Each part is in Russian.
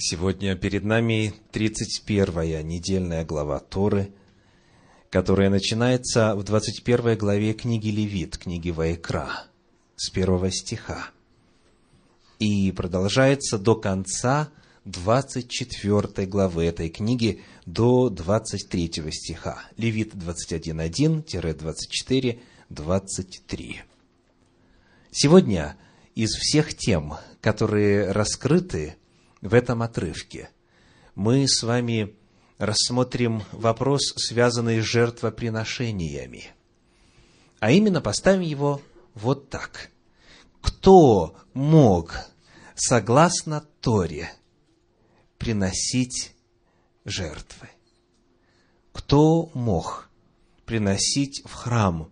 Сегодня перед нами 31-я недельная глава Торы, которая начинается в 21 главе книги Левит, книги Ваекра, с первого стиха, и продолжается до конца 24 главы этой книги, до 23 стиха. Левит 21.1-24-23. Сегодня из всех тем, которые раскрыты в этом отрывке мы с вами рассмотрим вопрос, связанный с жертвоприношениями. А именно поставим его вот так. Кто мог, согласно Торе, приносить жертвы? Кто мог приносить в храм,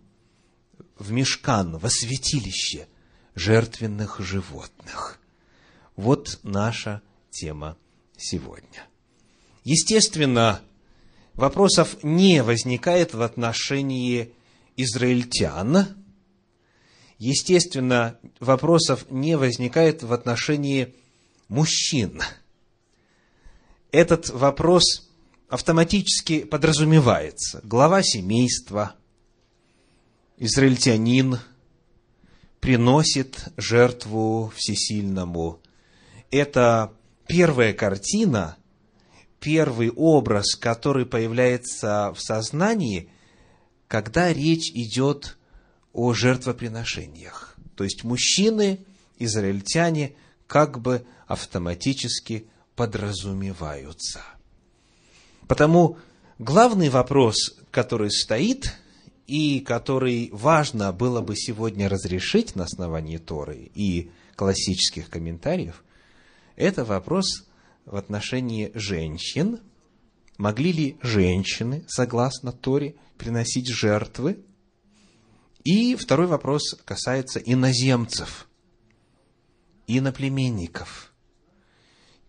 в мешкан, во святилище жертвенных животных? Вот наша тема сегодня. Естественно, вопросов не возникает в отношении израильтян. Естественно, вопросов не возникает в отношении мужчин. Этот вопрос автоматически подразумевается. Глава семейства, израильтянин, приносит жертву всесильному. Это первая картина, первый образ, который появляется в сознании, когда речь идет о жертвоприношениях. То есть мужчины, израильтяне, как бы автоматически подразумеваются. Потому главный вопрос, который стоит и который важно было бы сегодня разрешить на основании Торы и классических комментариев, это вопрос в отношении женщин. Могли ли женщины, согласно Торе, приносить жертвы? И второй вопрос касается иноземцев, иноплеменников,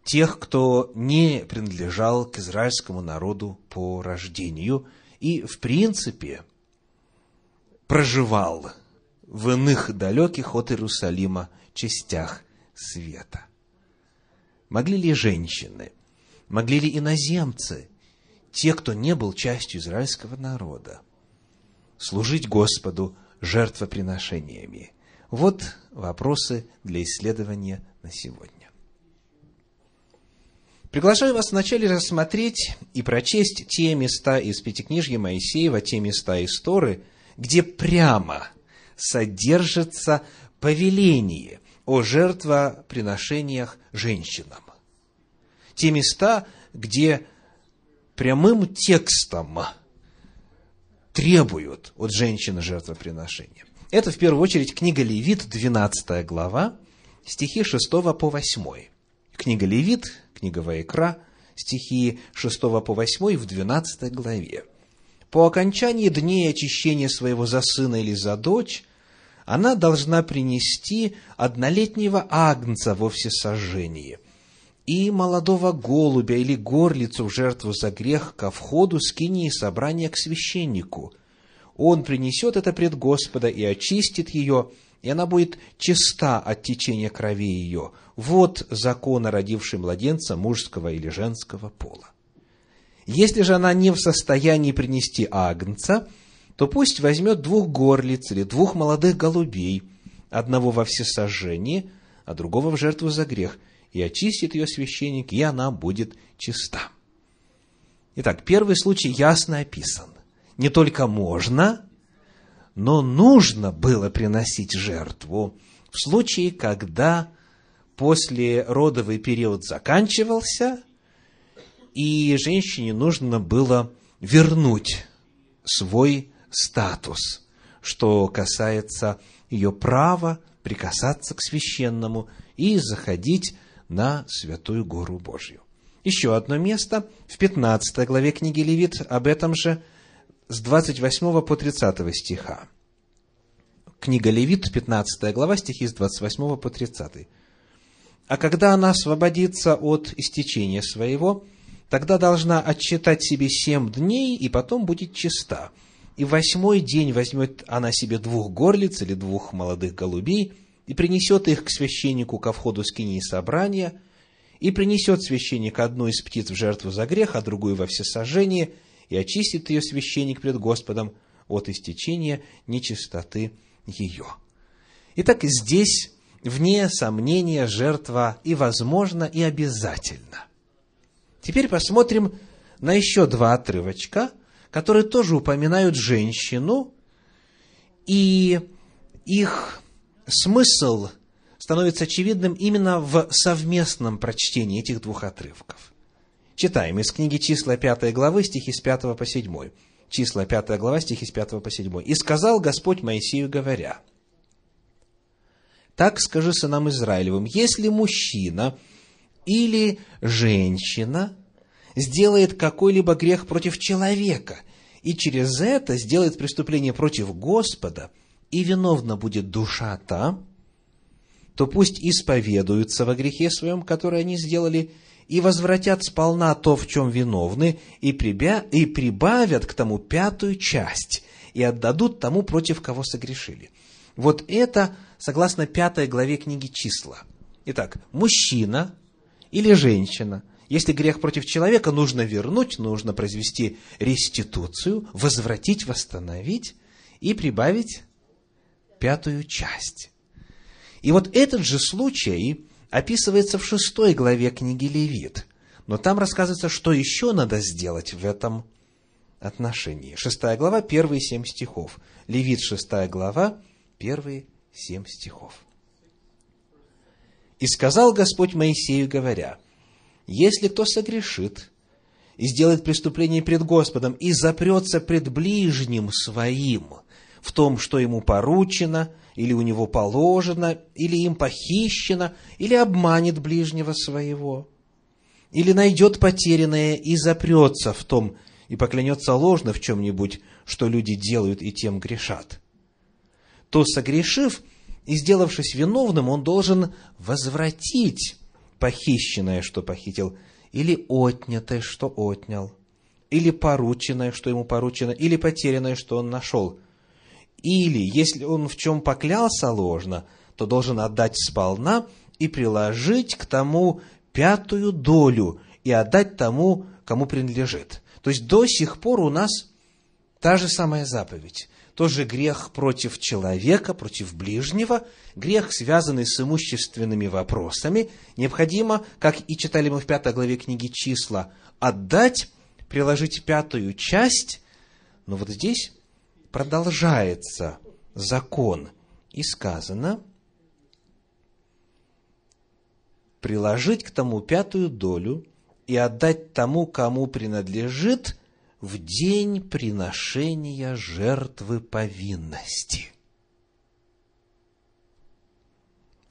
тех, кто не принадлежал к израильскому народу по рождению и, в принципе, проживал в иных далеких от Иерусалима частях света. Могли ли женщины, могли ли иноземцы, те, кто не был частью израильского народа, служить Господу жертвоприношениями? Вот вопросы для исследования на сегодня. Приглашаю вас вначале рассмотреть и прочесть те места из Пятикнижья Моисеева, те места из Торы, где прямо содержится повеление о жертвоприношениях женщинам. Те места, где прямым текстом требуют от женщины жертвоприношения. Это, в первую очередь, книга Левит, 12 глава, стихи 6 по 8. Книга Левит, книга Ваикра, стихи 6 по 8 в 12 главе. По окончании дней очищения своего за сына или за дочь, она должна принести однолетнего агнца во всесожжение и молодого голубя или горлицу в жертву за грех ко входу скинии собрания к священнику. Он принесет это пред Господа и очистит ее, и она будет чиста от течения крови ее. Вот закон о родившей младенца мужского или женского пола. Если же она не в состоянии принести агнца, то пусть возьмет двух горлиц или двух молодых голубей, одного во всесожжении, а другого в жертву за грех, и очистит ее священник, и она будет чиста. Итак, первый случай ясно описан. Не только можно, но нужно было приносить жертву в случае, когда после родовый период заканчивался, и женщине нужно было вернуть свой статус, что касается ее права прикасаться к священному и заходить на святую гору Божью. Еще одно место в 15 главе книги Левит об этом же с 28 по 30 стиха. Книга Левит, 15 глава, стихи с 28 по 30. «А когда она освободится от истечения своего, тогда должна отчитать себе семь дней, и потом будет чиста. И восьмой день возьмет она себе двух горлиц или двух молодых голубей, и принесет их к священнику ко входу скинии собрания, И принесет священник одну из птиц в жертву за грех, а другую во всесожжение, и очистит ее священник пред Господом от истечения нечистоты ее. Итак, здесь, вне сомнения, жертва и возможно, и обязательно. Теперь посмотрим на еще два отрывочка, которые тоже упоминают женщину, и их смысл становится очевидным именно в совместном прочтении этих двух отрывков. Читаем из книги числа 5 главы, стихи с 5 по 7. Числа 5 глава, стихи с 5 по 7. «И сказал Господь Моисею, говоря, «Так скажи сынам Израилевым, если мужчина или женщина сделает какой-либо грех против человека, и через это сделает преступление против Господа, и виновна будет душа та, то пусть исповедуются во грехе своем, который они сделали, и возвратят сполна то, в чем виновны, и, прибя... и прибавят к тому пятую часть, и отдадут тому, против кого согрешили. Вот это согласно пятой главе книги «Числа». Итак, мужчина или женщина, если грех против человека, нужно вернуть, нужно произвести реституцию, возвратить, восстановить и прибавить пятую часть. И вот этот же случай описывается в шестой главе книги Левит. Но там рассказывается, что еще надо сделать в этом отношении. Шестая глава, первые семь стихов. Левит, шестая глава, первые семь стихов. «И сказал Господь Моисею, говоря, если кто согрешит и сделает преступление пред Господом и запрется пред ближним своим в том, что ему поручено, или у него положено, или им похищено, или обманет ближнего своего, или найдет потерянное и запрется в том, и поклянется ложно в чем-нибудь, что люди делают и тем грешат, то, согрешив и сделавшись виновным, он должен возвратить похищенное, что похитил, или отнятое, что отнял, или порученное, что ему поручено, или потерянное, что он нашел. Или, если он в чем поклялся ложно, то должен отдать сполна и приложить к тому пятую долю и отдать тому, кому принадлежит. То есть до сих пор у нас та же самая заповедь тоже грех против человека, против ближнего, грех, связанный с имущественными вопросами, необходимо, как и читали мы в пятой главе книги «Числа», отдать, приложить пятую часть, но вот здесь продолжается закон, и сказано, приложить к тому пятую долю и отдать тому, кому принадлежит, в день приношения жертвы повинности.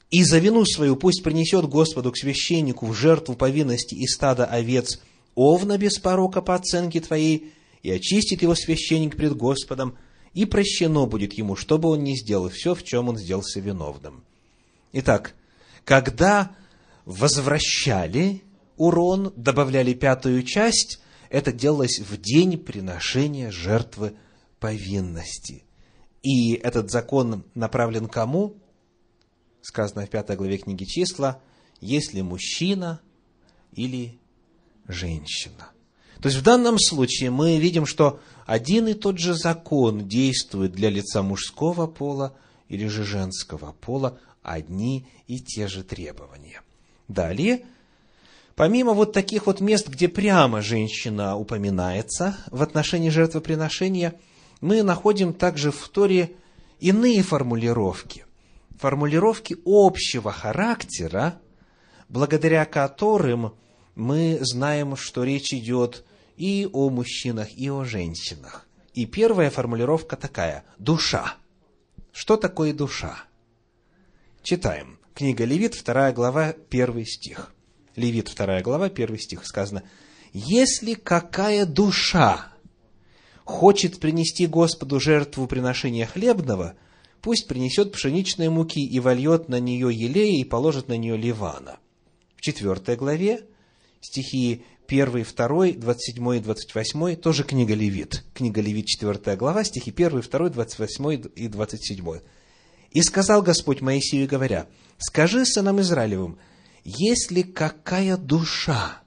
И за вину свою пусть принесет Господу к священнику в жертву повинности и стада овец овна без порока по оценке твоей, и очистит его священник пред Господом, и прощено будет ему, чтобы он не сделал все, в чем он сделался виновным. Итак, когда возвращали урон, добавляли пятую часть, это делалось в день приношения жертвы повинности. И этот закон направлен кому? Сказано в пятой главе книги числа, если мужчина или женщина. То есть в данном случае мы видим, что один и тот же закон действует для лица мужского пола или же женского пола, одни и те же требования. Далее Помимо вот таких вот мест, где прямо женщина упоминается в отношении жертвоприношения, мы находим также в Торе иные формулировки. Формулировки общего характера, благодаря которым мы знаем, что речь идет и о мужчинах, и о женщинах. И первая формулировка такая – душа. Что такое душа? Читаем. Книга Левит, 2 глава, 1 стих. Левит 2 глава, 1 стих сказано, «Если какая душа хочет принести Господу жертву приношения хлебного, пусть принесет пшеничной муки и вольет на нее елея и положит на нее ливана». В 4 главе стихи 1, 2, 27 и 28, тоже книга Левит. Книга Левит, 4 глава, стихи 1, 2, 28 и 27. «И сказал Господь Моисею, говоря, «Скажи сынам Израилевым, если какая душа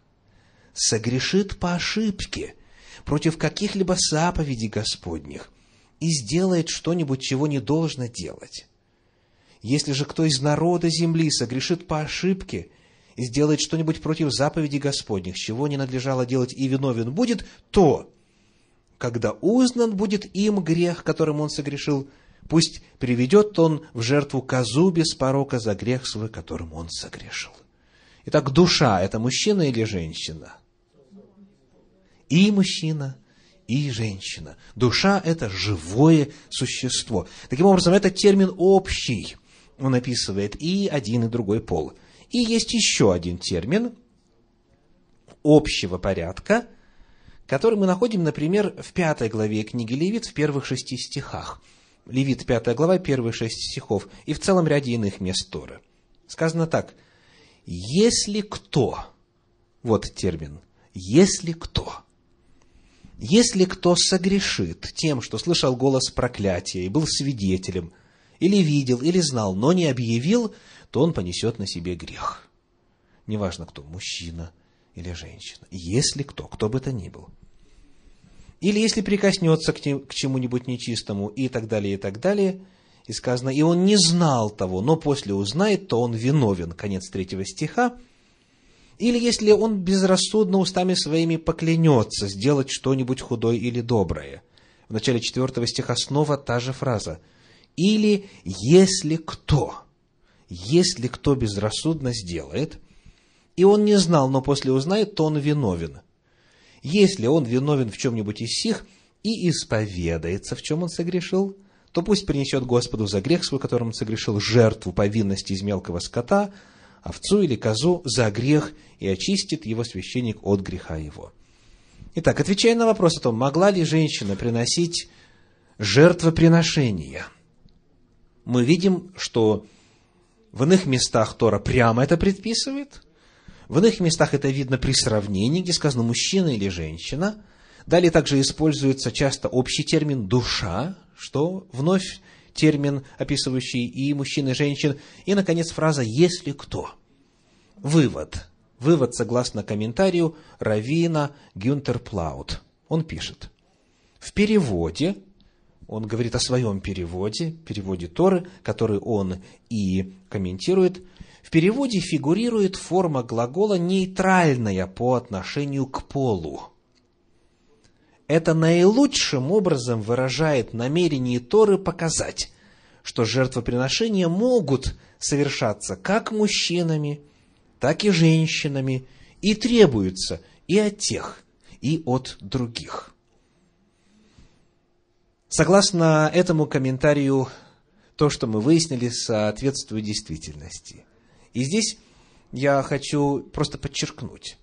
согрешит по ошибке против каких-либо заповедей Господних и сделает что-нибудь, чего не должно делать, если же кто из народа земли согрешит по ошибке и сделает что-нибудь против заповедей Господних, чего не надлежало делать и виновен будет, то, когда узнан будет им грех, которым он согрешил, пусть приведет он в жертву козу без порока за грех свой, которым он согрешил. Итак, душа – это мужчина или женщина? И мужчина, и женщина. Душа – это живое существо. Таким образом, это термин общий. Он описывает и один, и другой пол. И есть еще один термин общего порядка, который мы находим, например, в пятой главе книги Левит в первых шести стихах. Левит, пятая глава, первые шесть стихов, и в целом ряде иных мест Торы. Сказано так, «Если кто», вот термин, «если кто», если кто согрешит тем, что слышал голос проклятия и был свидетелем, или видел, или знал, но не объявил, то он понесет на себе грех. Неважно кто, мужчина или женщина. Если кто, кто бы то ни был. Или если прикоснется к, чему-нибудь нечистому и так далее, и так далее, и сказано, и он не знал того, но после узнает, то он виновен. Конец третьего стиха – или если он безрассудно устами своими поклянется сделать что-нибудь худое или доброе. В начале четвертого стиха снова та же фраза. Или если кто, если кто безрассудно сделает, и он не знал, но после узнает, то он виновен. Если он виновен в чем-нибудь из сих и исповедается, в чем он согрешил, то пусть принесет Господу за грех свой, которым он согрешил, жертву повинности из мелкого скота – овцу или козу за грех и очистит его священник от греха его. Итак, отвечая на вопрос о том, могла ли женщина приносить жертвоприношения, мы видим, что в иных местах Тора прямо это предписывает, в иных местах это видно при сравнении, где сказано мужчина или женщина. Далее также используется часто общий термин «душа», что вновь термин, описывающий и мужчин, и женщин. И, наконец, фраза «если кто». Вывод. Вывод, согласно комментарию Равина Гюнтер Плаут. Он пишет. В переводе, он говорит о своем переводе, переводе Торы, который он и комментирует, в переводе фигурирует форма глагола нейтральная по отношению к полу это наилучшим образом выражает намерение Торы показать, что жертвоприношения могут совершаться как мужчинами, так и женщинами, и требуются и от тех, и от других. Согласно этому комментарию, то, что мы выяснили, соответствует действительности. И здесь я хочу просто подчеркнуть,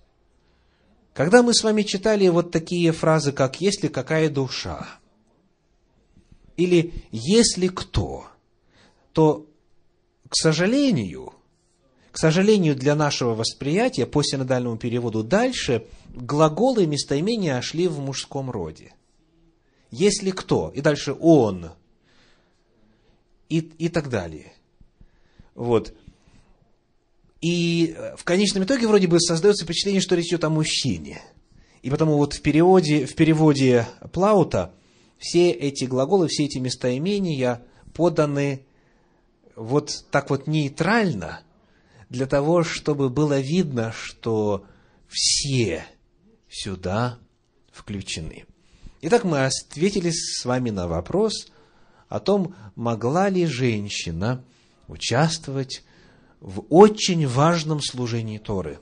когда мы с вами читали вот такие фразы, как «если какая душа» или «если кто», то, к сожалению, к сожалению, для нашего восприятия по синодальному переводу дальше глаголы и местоимения шли в мужском роде. Если кто, и дальше он, и, и так далее. Вот. И э, в конечном итоге вроде бы создается впечатление, что речь идет о мужчине. И потому вот в переводе, в переводе Плаута все эти глаголы, все эти местоимения поданы вот так вот нейтрально, для того, чтобы было видно, что все сюда включены. Итак, мы ответили с вами на вопрос о том, могла ли женщина участвовать в очень важном служении Торы,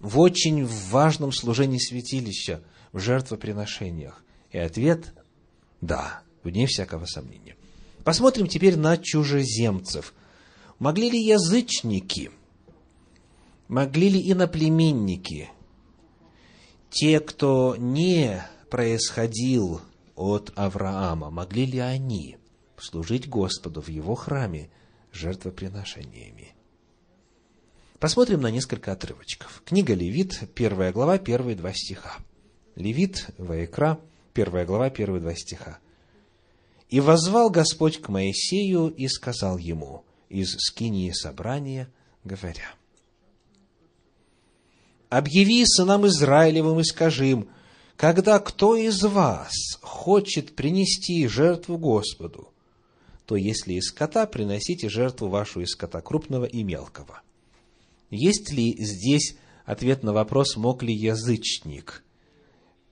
в очень важном служении святилища, в жертвоприношениях? И ответ – да, вне всякого сомнения. Посмотрим теперь на чужеземцев. Могли ли язычники, могли ли иноплеменники, те, кто не происходил от Авраама, могли ли они служить Господу в его храме жертвоприношениями. Посмотрим на несколько отрывочков. Книга Левит, первая глава, первые два стиха. Левит, Ваекра, первая глава, первые два стиха. «И возвал Господь к Моисею и сказал ему из скинии собрания, говоря, объяви сынам Израилевым и скажи им, когда кто из вас хочет принести жертву Господу, то если из скота, приносите жертву вашу из скота крупного и мелкого. Есть ли здесь ответ на вопрос, мог ли язычник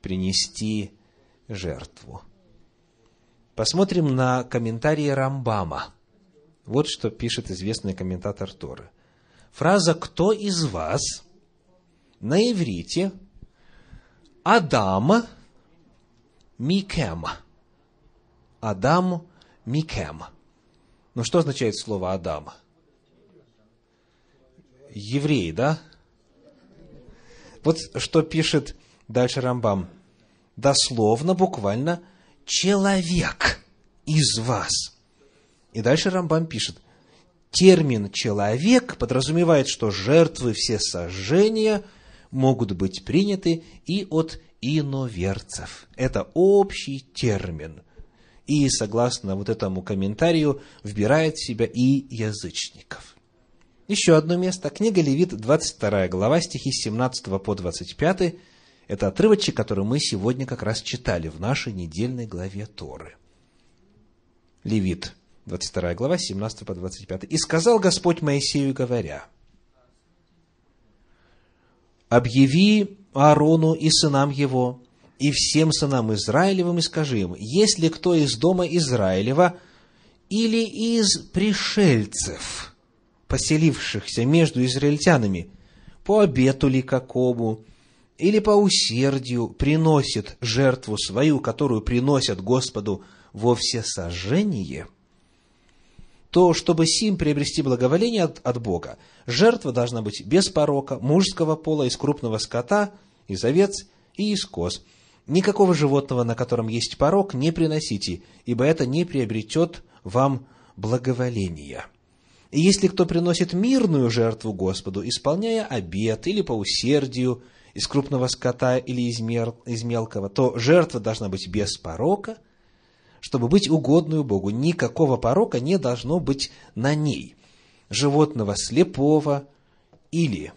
принести жертву? Посмотрим на комментарии Рамбама. Вот что пишет известный комментатор Торы. Фраза «Кто из вас» на иврите Адам Микем. Адам Микем. Ну, что означает слово Адам? Еврей, да? Вот что пишет дальше Рамбам. Дословно, буквально, человек из вас. И дальше Рамбам пишет, термин «человек» подразумевает, что жертвы все сожжения могут быть приняты и от иноверцев. Это общий термин. И, согласно вот этому комментарию, вбирает в себя и язычников. Еще одно место. Книга Левит, 22 глава, стихи 17 по 25. Это отрывочек, который мы сегодня как раз читали в нашей недельной главе Торы. Левит, 22 глава, 17 по 25. «И сказал Господь Моисею, говоря, «Объяви Аарону и сынам его, и всем сынам Израилевым, и скажи им, если кто из дома Израилева или из пришельцев, поселившихся между израильтянами, по обету ли какому, или по усердию приносит жертву свою, которую приносят Господу во всесожжение – то чтобы сим приобрести благоволение от, от Бога, жертва должна быть без порока, мужского пола, из крупного скота, из овец и из коз. Никакого животного, на котором есть порок, не приносите, ибо это не приобретет вам благоволения. И если кто приносит мирную жертву Господу, исполняя обет или по усердию, из крупного скота или из, мер, из мелкого, то жертва должна быть без порока – чтобы быть угодную Богу. Никакого порока не должно быть на ней. Животного слепого или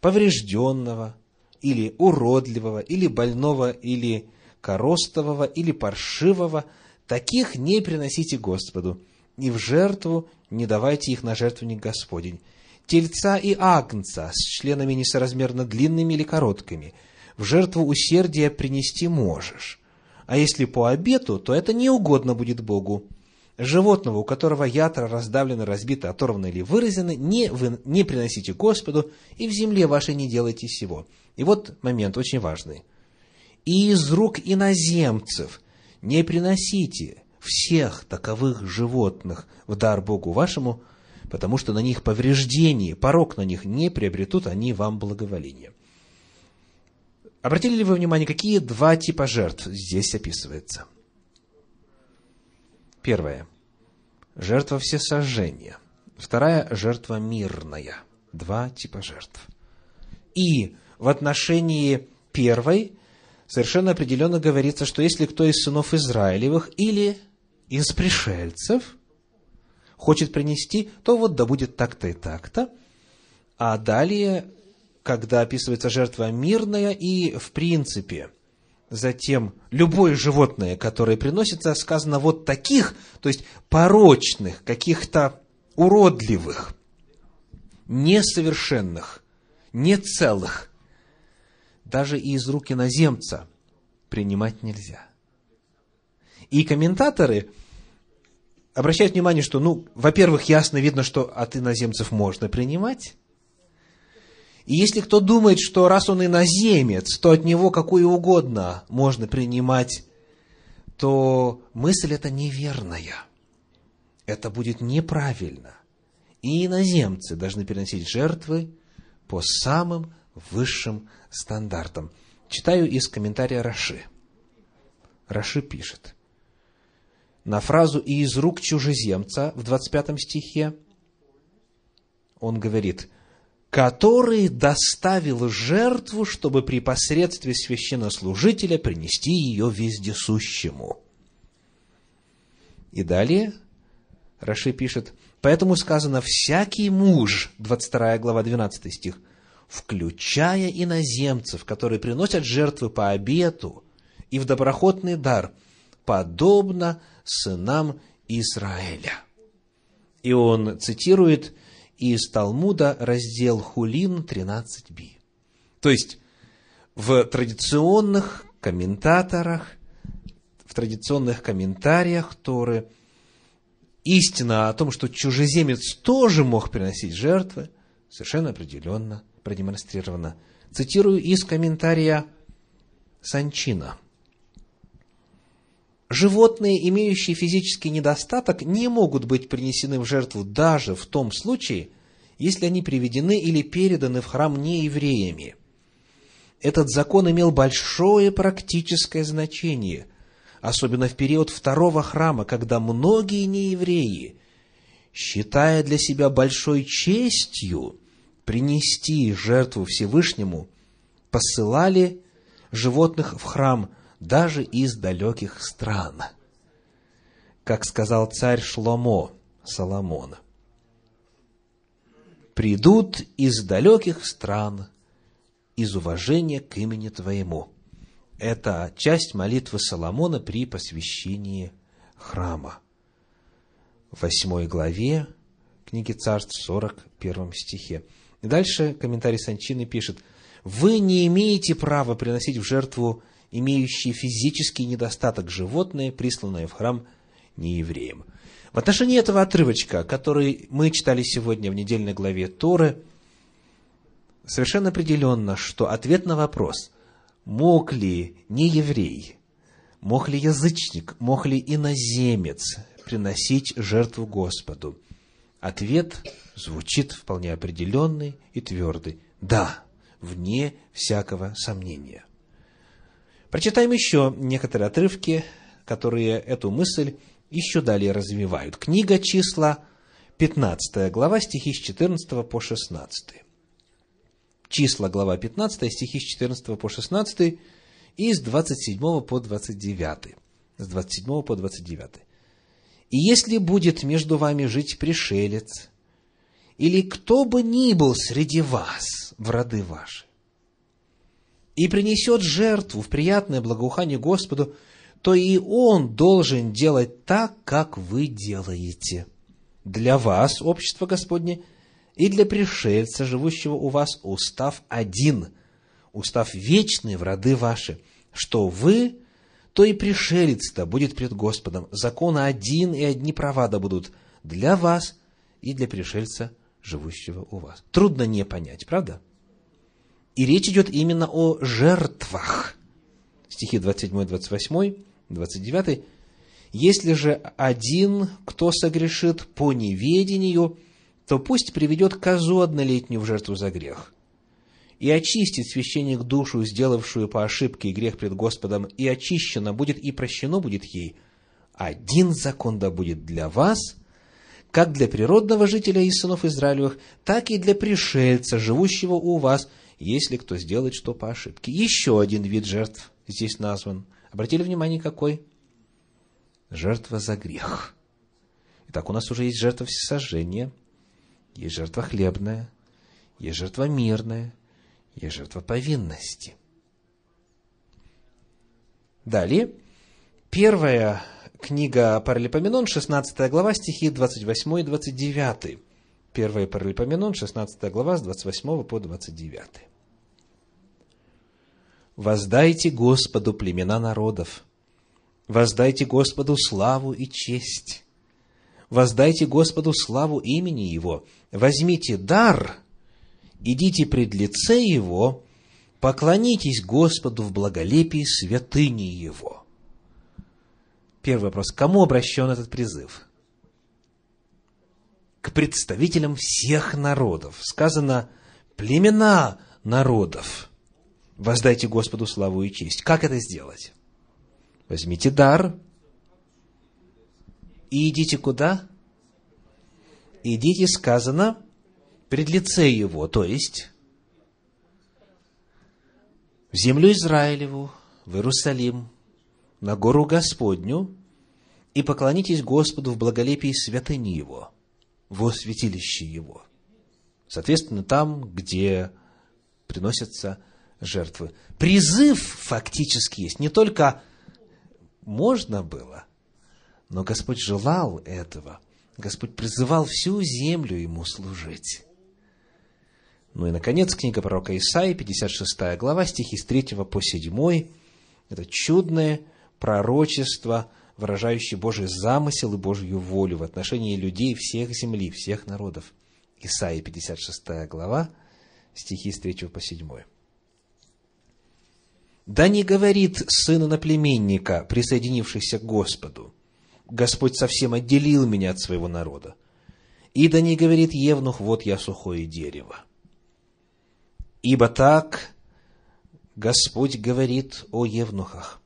поврежденного, или уродливого, или больного, или коростового, или паршивого, таких не приносите Господу, и в жертву не давайте их на жертвенник Господень. Тельца и агнца с членами несоразмерно длинными или короткими в жертву усердия принести можешь а если по обету, то это не угодно будет Богу. Животного, у которого ятра раздавлены, разбиты, оторваны или выразены, не, вы, не приносите Господу, и в земле вашей не делайте всего. И вот момент очень важный. И из рук иноземцев не приносите всех таковых животных в дар Богу вашему, потому что на них повреждение, порог на них не приобретут они вам благоволение. Обратили ли вы внимание, какие два типа жертв здесь описывается? Первое. Жертва всесожжения. Вторая – жертва мирная. Два типа жертв. И в отношении первой совершенно определенно говорится, что если кто из сынов Израилевых или из пришельцев хочет принести, то вот да будет так-то и так-то. А далее когда описывается жертва мирная и в принципе. Затем любое животное, которое приносится, сказано вот таких, то есть порочных, каких-то уродливых, несовершенных, нецелых, даже и из рук иноземца принимать нельзя. И комментаторы обращают внимание, что, ну, во-первых, ясно видно, что от иноземцев можно принимать, и если кто думает, что раз он иноземец, то от него какую угодно можно принимать, то мысль эта неверная. Это будет неправильно. И иноземцы должны переносить жертвы по самым высшим стандартам. Читаю из комментария Раши. Раши пишет. На фразу «и из рук чужеземца» в 25 стихе он говорит – который доставил жертву, чтобы при посредстве священнослужителя принести ее вездесущему. И далее Раши пишет, поэтому сказано, всякий муж, 22 глава, 12 стих, включая иноземцев, которые приносят жертвы по обету и в доброхотный дар, подобно сынам Израиля. И он цитирует из Талмуда раздел Хулин 13b. То есть, в традиционных комментаторах, в традиционных комментариях Торы истина о том, что чужеземец тоже мог приносить жертвы, совершенно определенно продемонстрирована. Цитирую из комментария Санчина. Животные, имеющие физический недостаток, не могут быть принесены в жертву даже в том случае, если они приведены или переданы в храм неевреями. Этот закон имел большое практическое значение, особенно в период второго храма, когда многие неевреи, считая для себя большой честью принести жертву Всевышнему, посылали животных в храм даже из далеких стран. Как сказал царь Шломо Соломона. «Придут из далеких стран из уважения к имени Твоему». Это часть молитвы Соломона при посвящении храма. В восьмой главе книги Царств, 41 стихе. И дальше комментарий Санчины пишет, «Вы не имеете права приносить в жертву имеющие физический недостаток животное, присланное в храм неевреям». В отношении этого отрывочка, который мы читали сегодня в недельной главе Торы, совершенно определенно, что ответ на вопрос, мог ли нееврей, мог ли язычник, мог ли иноземец приносить жертву Господу, ответ звучит вполне определенный и твердый. Да, вне всякого сомнения. Прочитаем еще некоторые отрывки, которые эту мысль еще далее развивают. Книга числа, 15 глава, стихи с 14 по 16. Числа, глава 15, стихи с 14 по 16 и с 27 по 29. С 27 по 29. «И если будет между вами жить пришелец, или кто бы ни был среди вас в роды ваши, и принесет жертву в приятное благоухание Господу, то и он должен делать так, как вы делаете. Для вас, общество Господне, и для пришельца, живущего у вас, устав один, устав вечный в роды ваши, что вы, то и пришелец-то будет пред Господом. Закон один и одни права да будут для вас и для пришельца живущего у вас. Трудно не понять, правда? И речь идет именно о жертвах. Стихи 27, 28, 29. «Если же один, кто согрешит по неведению, то пусть приведет козу однолетнюю в жертву за грех, и очистит священник душу, сделавшую по ошибке грех пред Господом, и очищена будет, и прощено будет ей. Один закон да будет для вас, как для природного жителя из сынов Израилевых, так и для пришельца, живущего у вас, если кто сделает что по ошибке. Еще один вид жертв здесь назван. Обратили внимание, какой? Жертва за грех. Итак, у нас уже есть жертва всесожжения, есть жертва хлебная, есть жертва мирная, есть жертва повинности. Далее, первая Книга Паралипоменон, 16 глава, стихи 28 и 29. Первая Паралипоменон, 16 глава, с 28 по 29. «Воздайте Господу племена народов, воздайте Господу славу и честь, воздайте Господу славу имени Его, возьмите дар, идите пред лице Его, поклонитесь Господу в благолепии святыни Его». Первый вопрос. Кому обращен этот призыв? К представителям всех народов. Сказано, племена народов. Воздайте Господу славу и честь. Как это сделать? Возьмите дар и идите куда? Идите, сказано, пред лице его, то есть в землю Израилеву, в Иерусалим, на гору Господню и поклонитесь Господу в благолепии святыни Его, во святилище Его. Соответственно, там, где приносятся жертвы. Призыв фактически есть. Не только можно было, но Господь желал этого. Господь призывал всю землю Ему служить. Ну и, наконец, книга пророка Исаии, 56 глава, стихи с 3 по 7. Это чудное пророчество, выражающее Божий замысел и Божью волю в отношении людей всех земли, всех народов. Исаия, 56 глава, стихи с 3 по 7. «Да не говорит сын наплеменника, присоединившийся к Господу, Господь совсем отделил меня от своего народа. И да не говорит Евнух, вот я сухое дерево. Ибо так Господь говорит о евнухах,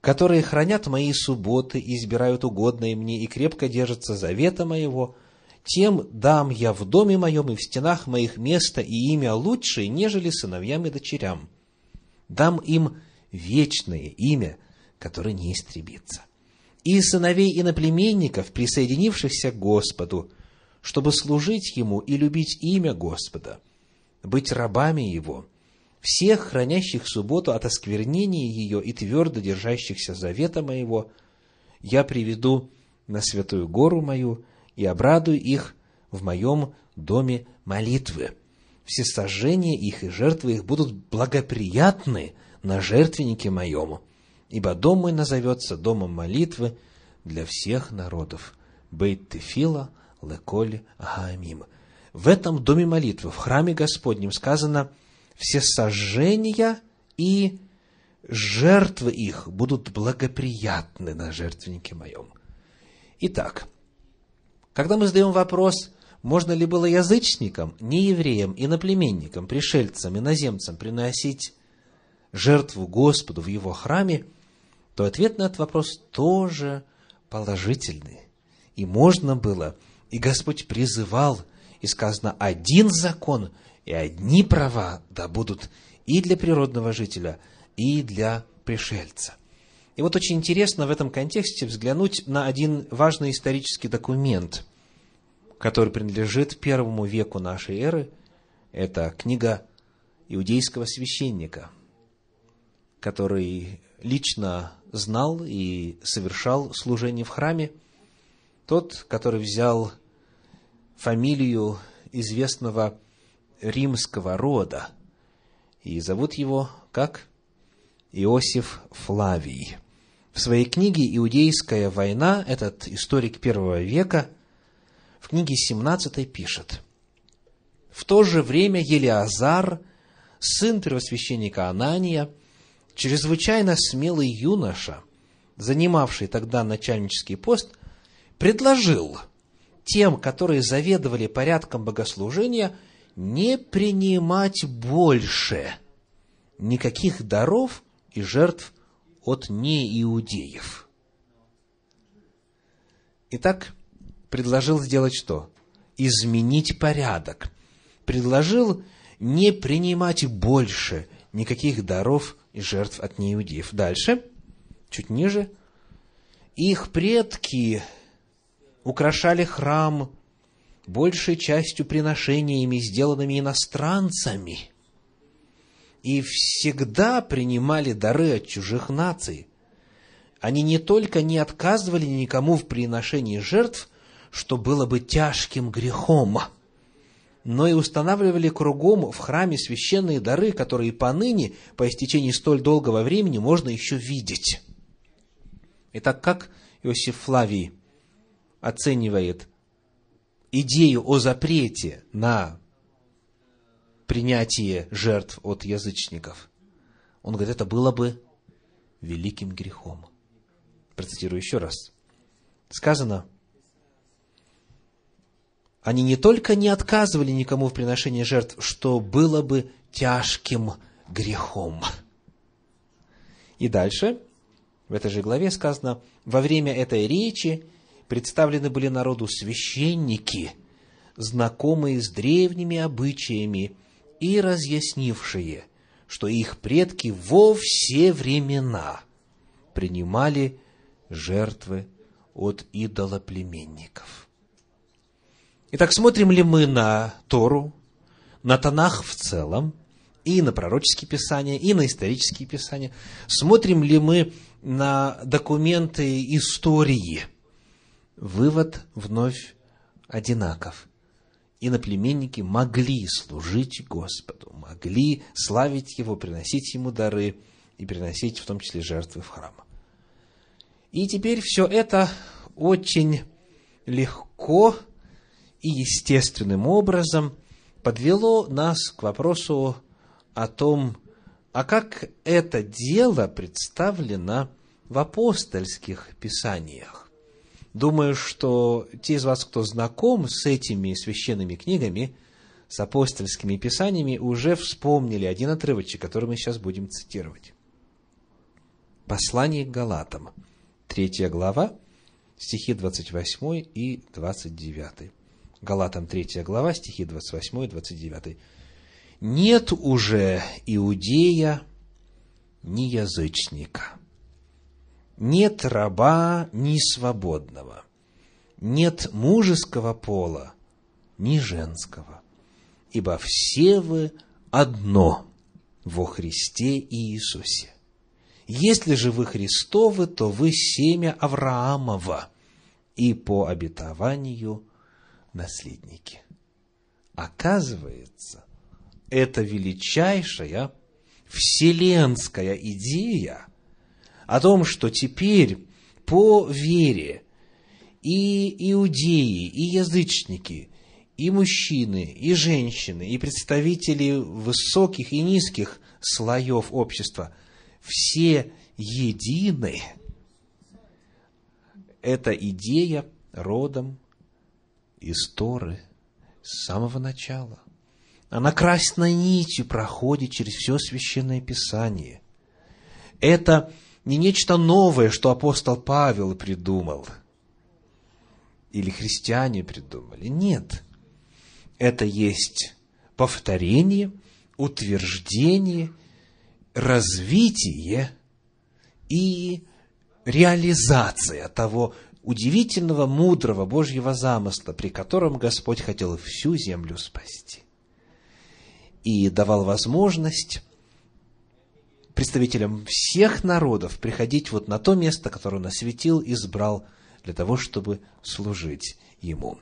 которые хранят мои субботы, избирают угодное мне и крепко держатся завета моего, тем дам я в доме моем и в стенах моих место и имя лучшее, нежели сыновьям и дочерям. Дам им вечное имя, которое не истребится. И сыновей иноплеменников, присоединившихся к Господу, чтобы служить Ему и любить имя Господа – быть рабами Его, всех хранящих субботу от осквернения ее и твердо держащихся завета моего, я приведу на святую гору мою и обрадую их в моем доме молитвы. Все сожжения их и жертвы их будут благоприятны на жертвеннике моем, ибо дом мой назовется домом молитвы для всех народов. Бейт Тефила, Леколь, Гаамим в этом доме молитвы, в храме Господнем сказано, все сожжения и жертвы их будут благоприятны на жертвеннике моем. Итак, когда мы задаем вопрос, можно ли было язычникам, неевреям, иноплеменникам, пришельцам, иноземцам приносить жертву Господу в его храме, то ответ на этот вопрос тоже положительный. И можно было, и Господь призывал и сказано, один закон и одни права да будут и для природного жителя, и для пришельца. И вот очень интересно в этом контексте взглянуть на один важный исторический документ, который принадлежит первому веку нашей эры. Это книга иудейского священника, который лично знал и совершал служение в храме. Тот, который взял фамилию известного римского рода. И зовут его как? Иосиф Флавий. В своей книге «Иудейская война» этот историк первого века в книге 17 пишет. В то же время Елиазар, сын первосвященника Анания, чрезвычайно смелый юноша, занимавший тогда начальнический пост, предложил – тем, которые заведовали порядком богослужения, не принимать больше никаких даров и жертв от неиудеев. Итак, предложил сделать что? Изменить порядок. Предложил не принимать больше никаких даров и жертв от неиудеев. Дальше, чуть ниже, их предки украшали храм большей частью приношениями, сделанными иностранцами, и всегда принимали дары от чужих наций. Они не только не отказывали никому в приношении жертв, что было бы тяжким грехом, но и устанавливали кругом в храме священные дары, которые поныне, по истечении столь долгого времени, можно еще видеть. Итак, как Иосиф Флавий оценивает идею о запрете на принятие жертв от язычников, он говорит, это было бы великим грехом. Процитирую еще раз. Сказано, они не только не отказывали никому в приношении жертв, что было бы тяжким грехом. И дальше, в этой же главе сказано, во время этой речи представлены были народу священники, знакомые с древними обычаями и разъяснившие, что их предки во все времена принимали жертвы от идолоплеменников. Итак, смотрим ли мы на Тору, на Танах в целом, и на пророческие писания, и на исторические писания. Смотрим ли мы на документы истории? Вывод вновь одинаков. Иноплеменники могли служить Господу, могли славить Его, приносить Ему дары и приносить в том числе жертвы в храм. И теперь все это очень легко и естественным образом подвело нас к вопросу о том, а как это дело представлено в апостольских писаниях. Думаю, что те из вас, кто знаком с этими священными книгами, с апостольскими писаниями, уже вспомнили один отрывочек, который мы сейчас будем цитировать. Послание к Галатам, третья глава, стихи 28 и 29. Галатам 3 глава, стихи 28 и 29. «Нет уже иудея, ни язычника, нет раба, ни свободного, нет мужеского пола, ни женского, ибо все вы одно во Христе Иисусе. Если же вы Христовы, то вы семя Авраамова и по обетованию наследники. Оказывается, это величайшая вселенская идея о том, что теперь по вере и иудеи, и язычники, и мужчины, и женщины, и представители высоких и низких слоев общества, все едины. Эта идея родом из Торы с самого начала. Она красной нитью проходит через все священное писание. Это не нечто новое, что апостол Павел придумал. Или христиане придумали. Нет. Это есть повторение, утверждение, развитие и реализация того удивительного, мудрого Божьего замысла, при котором Господь хотел всю землю спасти. И давал возможность представителям всех народов приходить вот на то место, которое Он осветил, избрал для того, чтобы служить Ему.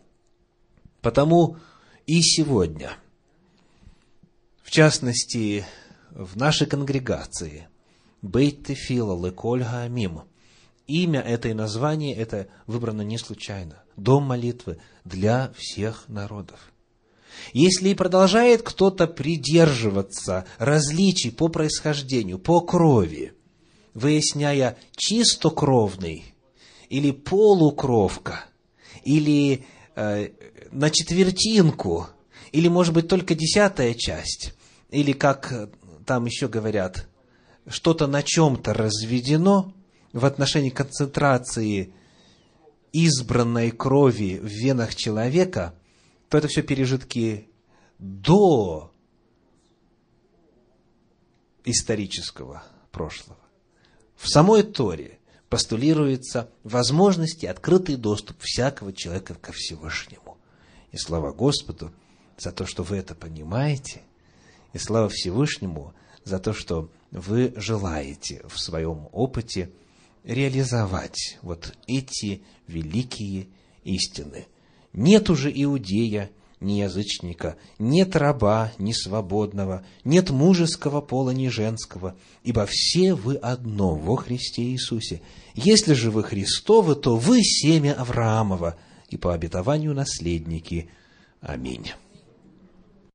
Потому и сегодня, в частности, в нашей конгрегации, Бейт Тефила Леколь Амим – имя этой название это выбрано не случайно. Дом молитвы для всех народов. Если и продолжает кто-то придерживаться различий по происхождению, по крови, выясняя чистокровный или полукровка, или э, на четвертинку, или, может быть, только десятая часть, или, как там еще говорят, что-то на чем-то разведено – в отношении концентрации избранной крови в венах человека, то это все пережитки до исторического прошлого. В самой Торе постулируется возможность и открытый доступ всякого человека ко Всевышнему. И слава Господу за то, что вы это понимаете, и слава Всевышнему за то, что вы желаете в своем опыте – реализовать вот эти великие истины. Нет уже иудея, ни язычника, нет раба, ни свободного, нет мужеского пола, ни женского, ибо все вы одно во Христе Иисусе. Если же вы Христовы, то вы семя Авраамова, и по обетованию наследники. Аминь.